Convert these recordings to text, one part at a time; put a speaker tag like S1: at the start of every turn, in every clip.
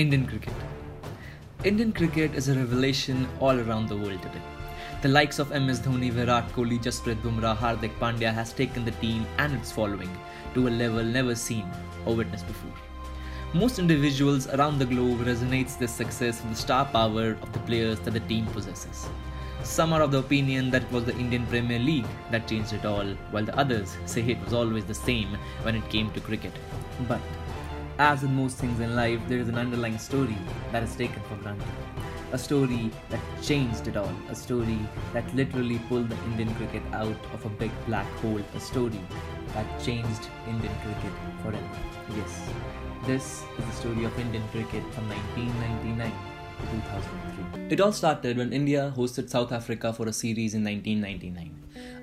S1: Indian cricket. Indian cricket is a revelation all around the world today. The likes of MS Dhoni, Virat Kohli, Jasprit Bumrah, Hardik Pandya has taken the team and its following to a level never seen or witnessed before. Most individuals around the globe resonates this success with the star power of the players that the team possesses. Some are of the opinion that it was the Indian Premier League that changed it all, while the others say it was always the same when it came to cricket. But as in most things in life, there is an underlying story that is taken for granted. A story that changed it all. A story that literally pulled the Indian cricket out of a big black hole. A story that changed Indian cricket forever. Yes, this is the story of Indian cricket from 1999 to 2003. It all started when India hosted South Africa for a series in 1999.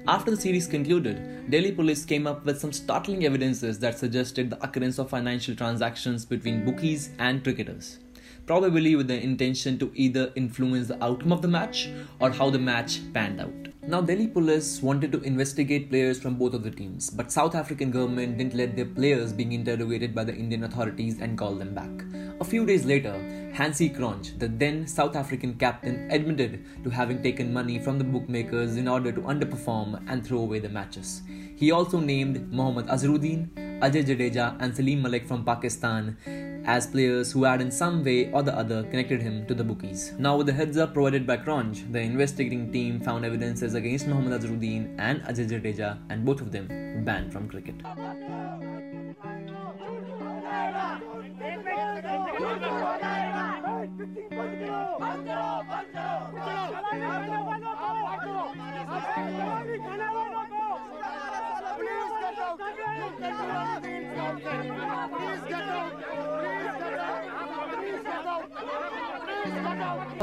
S1: After the series concluded, Delhi police came up with some startling evidences that suggested the occurrence of financial transactions between bookies and cricketers, probably with the intention to either influence the outcome of the match or how the match panned out. Now, Delhi police wanted to investigate players from both of the teams, but South African government didn't let their players being interrogated by the Indian authorities and call them back. A few days later, Hansie Cronje, the then South African captain, admitted to having taken money from the bookmakers in order to underperform and throw away the matches. He also named Mohammad Azharuddin, Ajay Jadeja, and Salim Malik from Pakistan as players who had in some way or the other connected him to the bookies. Now, with the heads up provided by Cronje, the investigating team found evidences against Mohammad Azharuddin and Ajay Jadeja, and both of them banned from cricket. How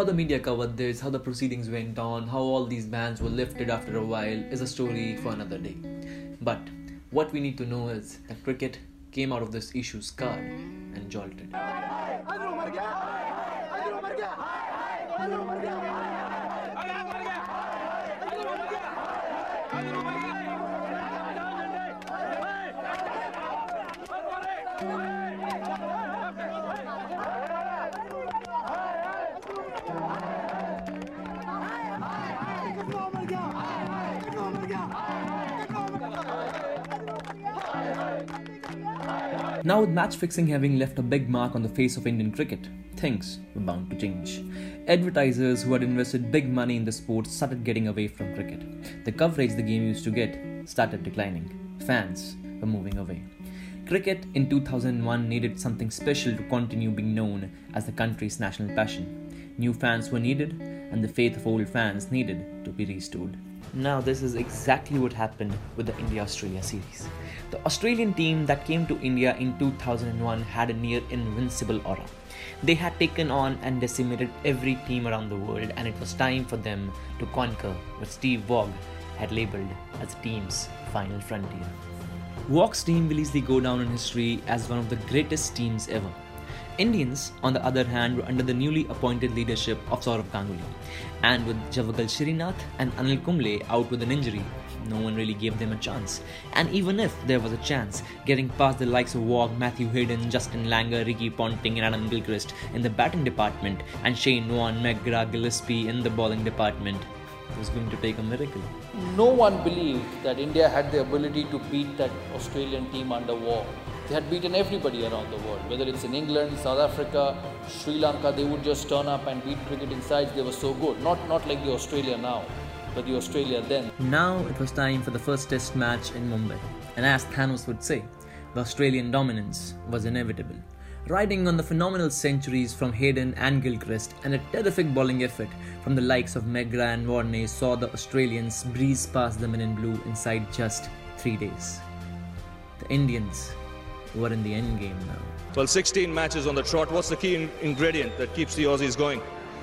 S1: the media covered this, how the proceedings went on, how all these bans were lifted after a while is a story for another day. But what we need to know is that cricket came out of this issue scarred and jolted. Now, with match fixing having left a big mark on the face of Indian cricket, things were bound to change. Advertisers who had invested big money in the sport started getting away from cricket. The coverage the game used to get started declining. Fans were moving away. Cricket in 2001 needed something special to continue being known as the country's national passion. New fans were needed, and the faith of old fans needed to be restored. Now, this is exactly what happened with the India Australia series. The Australian team that came to India in 2001 had a near invincible aura. They had taken on and decimated every team around the world, and it was time for them to conquer what Steve Waugh had labeled as the team's final frontier. Waugh's team will easily go down in history as one of the greatest teams ever. Indians, on the other hand, were under the newly appointed leadership of Sourav Ganguly. And with Javagal Srinath and Anil Kumble out with an injury, no one really gave them a chance. And even if there was a chance, getting past the likes of Waugh, Matthew Hayden, Justin Langer, Ricky Ponting, and Adam Gilchrist in the batting department, and Shane Warne, McGrath, Gillespie in the bowling department was going to take a miracle.
S2: No one believed that India had the ability to beat that Australian team under Waugh. They had beaten everybody around the world, whether it's in England, South Africa, Sri Lanka. They would just turn up and beat cricketing sides. They were so good. Not not like the Australia now, but the Australia then.
S1: Now it was time for the first Test match in Mumbai, and as Thanos would say, the Australian dominance was inevitable. Riding on the phenomenal centuries from Hayden and Gilchrist and a terrific bowling effort from the likes of McGrath and Warne saw the Australians breeze past the men in blue inside just three days. The Indians were in the end game now.
S3: Well, 16 matches on the trot. What's the key in- ingredient that keeps the Aussies going?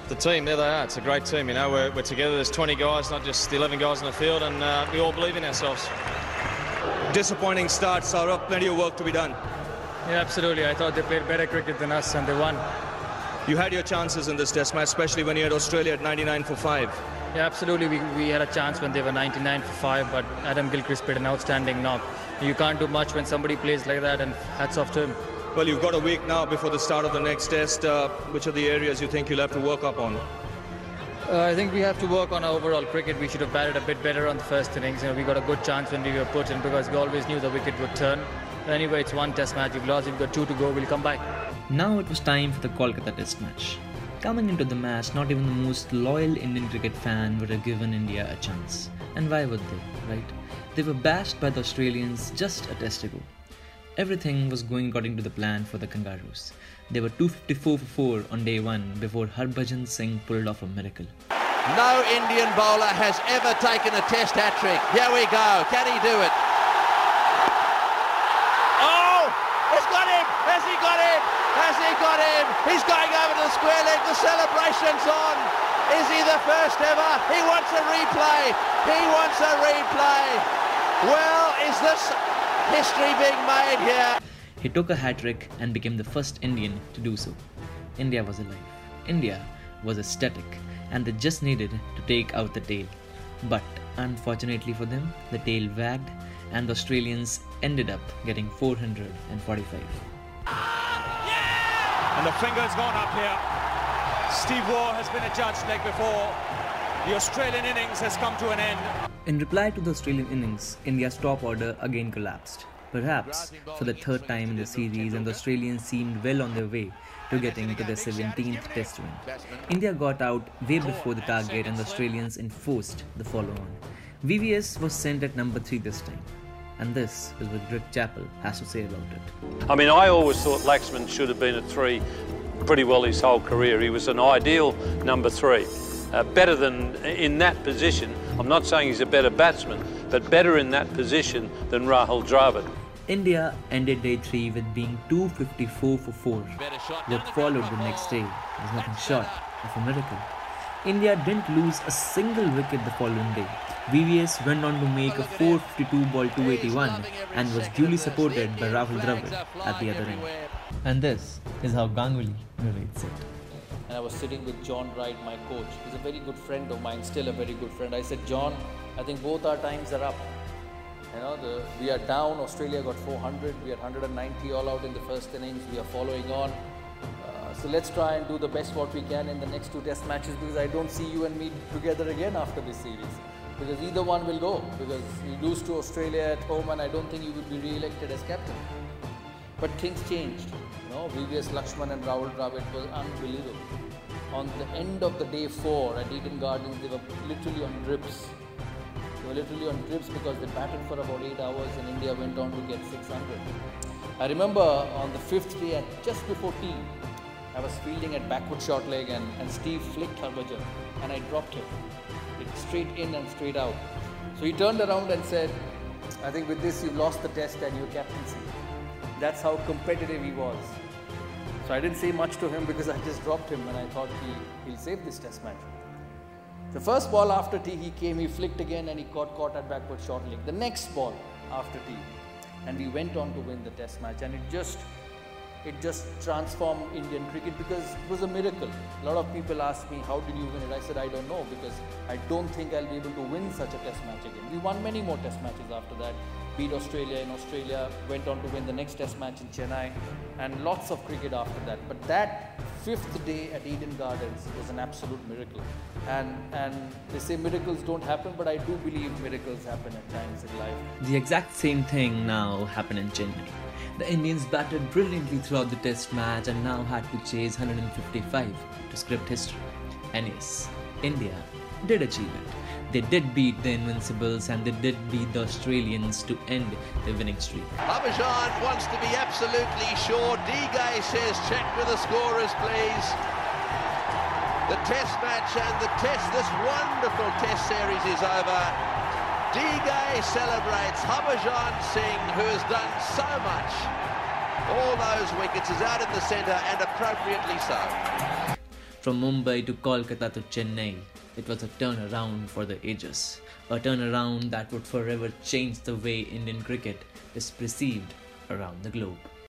S4: The team, there they are. It's a great team. You know, we're, we're together. There's 20 guys, not just the 11 guys in the field, and uh, we all believe in ourselves.
S3: Disappointing start, Sourav. Plenty of work to be done.
S5: Yeah, absolutely. I thought they played better cricket than us, and they won.
S3: You had your chances in this Test match, especially when you had Australia at 99 for five.
S5: Yeah, absolutely. We, we had a chance when they were 99 for 5, but Adam Gilchrist played an outstanding knock. You can't do much when somebody plays like that, and hats off to him.
S3: well, you've got a week now before the start of the next test. Uh, which are the areas you think you'll have to work up on?
S5: Uh, I think we have to work on our overall cricket. We should have batted a bit better on the first innings. You know, we got a good chance when we were put in because we always knew the wicket would turn. But anyway, it's one test match. We've lost. We've got two to go. We'll come back.
S1: Now it was time for the Kolkata Test match. Coming into the match, not even the most loyal Indian cricket fan would have given India a chance. And why would they, right? They were bashed by the Australians just a test ago. Everything was going according to the plan for the Kangaroos. They were 254 for 4 on day one before Harbhajan Singh pulled off a miracle.
S6: No Indian bowler has ever taken a test hat trick. Here we go. Can he do it? Oh! It's got him! Has he got him? Has he got him? He's going over to the square leg. The celebration's on. Is he the first ever? He wants a replay. He wants a replay. Well, is this history being made here?
S1: He took a hat trick and became the first Indian to do so. India was alive. India was ecstatic and they just needed to take out the tail. But unfortunately for them, the tail wagged and the Australians ended up getting 445.
S7: And the finger's gone up here. Steve Waugh has been a judge leg before. The Australian innings has come to an end.
S1: In reply to the Australian innings, India's top order again collapsed. Perhaps for the third time in the series, and the Australians seemed well on their way to getting to their 17th test win. India got out way before the target, and the Australians enforced the follow on. VVS was sent at number 3 this time. And this is what Greg Chappell has to say about it.
S8: I mean, I always thought Laxman should have been at three pretty well his whole career. He was an ideal number three. Uh, better than in that position. I'm not saying he's a better batsman, but better in that position than Rahul Dravid.
S1: India ended day 3 with being 254 for 4. What followed the next day was nothing short of a miracle. India didn't lose a single wicket the following day. VVS went on to make a 452 ball 281 and was duly supported by Rahul Dravid at the other end. And this is how Ganguly narrates it.
S2: And I was sitting with John Wright, my coach. He's a very good friend of mine, still a very good friend. I said, John, I think both our times are up. You know, the, we are down. Australia got 400. We are 190 all out in the first innings. We are following on. Uh, so let's try and do the best what we can in the next two test matches because I don't see you and me together again after this series. Because either one will go. Because you lose to Australia at home and I don't think you will be re-elected as captain. But things changed. You know, VVS Laxman and Rahul Dravid was unbelievable. On the end of the day four at Eden Gardens, they were literally on drips. They were literally on drips because they batted for about eight hours and India went on to get 600. I remember on the fifth day, at just before tea, I was fielding at backward short leg and, and Steve flicked Harbhajan and I dropped him. It straight in and straight out. So he turned around and said, I think with this you've lost the test and your captaincy. That's how competitive he was. So I didn't say much to him because I just dropped him and I thought he, he'll save this test match. The first ball after tea he came, he flicked again and he got caught at backward short leg. The next ball after tea and we went on to win the test match and it just it just transformed Indian cricket because it was a miracle. A lot of people ask me, how did you win it? I said, I don't know because I don't think I'll be able to win such a test match again. We won many more test matches after that. Beat Australia in Australia, went on to win the next test match in Chennai and lots of cricket after that. But that fifth day at Eden Gardens was an absolute miracle. And, and they say miracles don't happen, but I do believe miracles happen at times in life.
S1: The exact same thing now happened in Chennai. The Indians batted brilliantly throughout the test match and now had to chase 155 to script history. And yes, India did achieve it. They did beat the Invincibles and they did beat the Australians to end the winning streak.
S6: Harbhajan wants to be absolutely sure. Dighe says check with the scorers, please. The test match and the test, this wonderful test series is over. Dighe celebrates Harbhajan Singh, who has done so much. All those wickets is out in the centre and appropriately so.
S1: From Mumbai to Kolkata to Chennai, it was a turnaround for the ages. A turnaround that would forever change the way Indian cricket is perceived around the globe.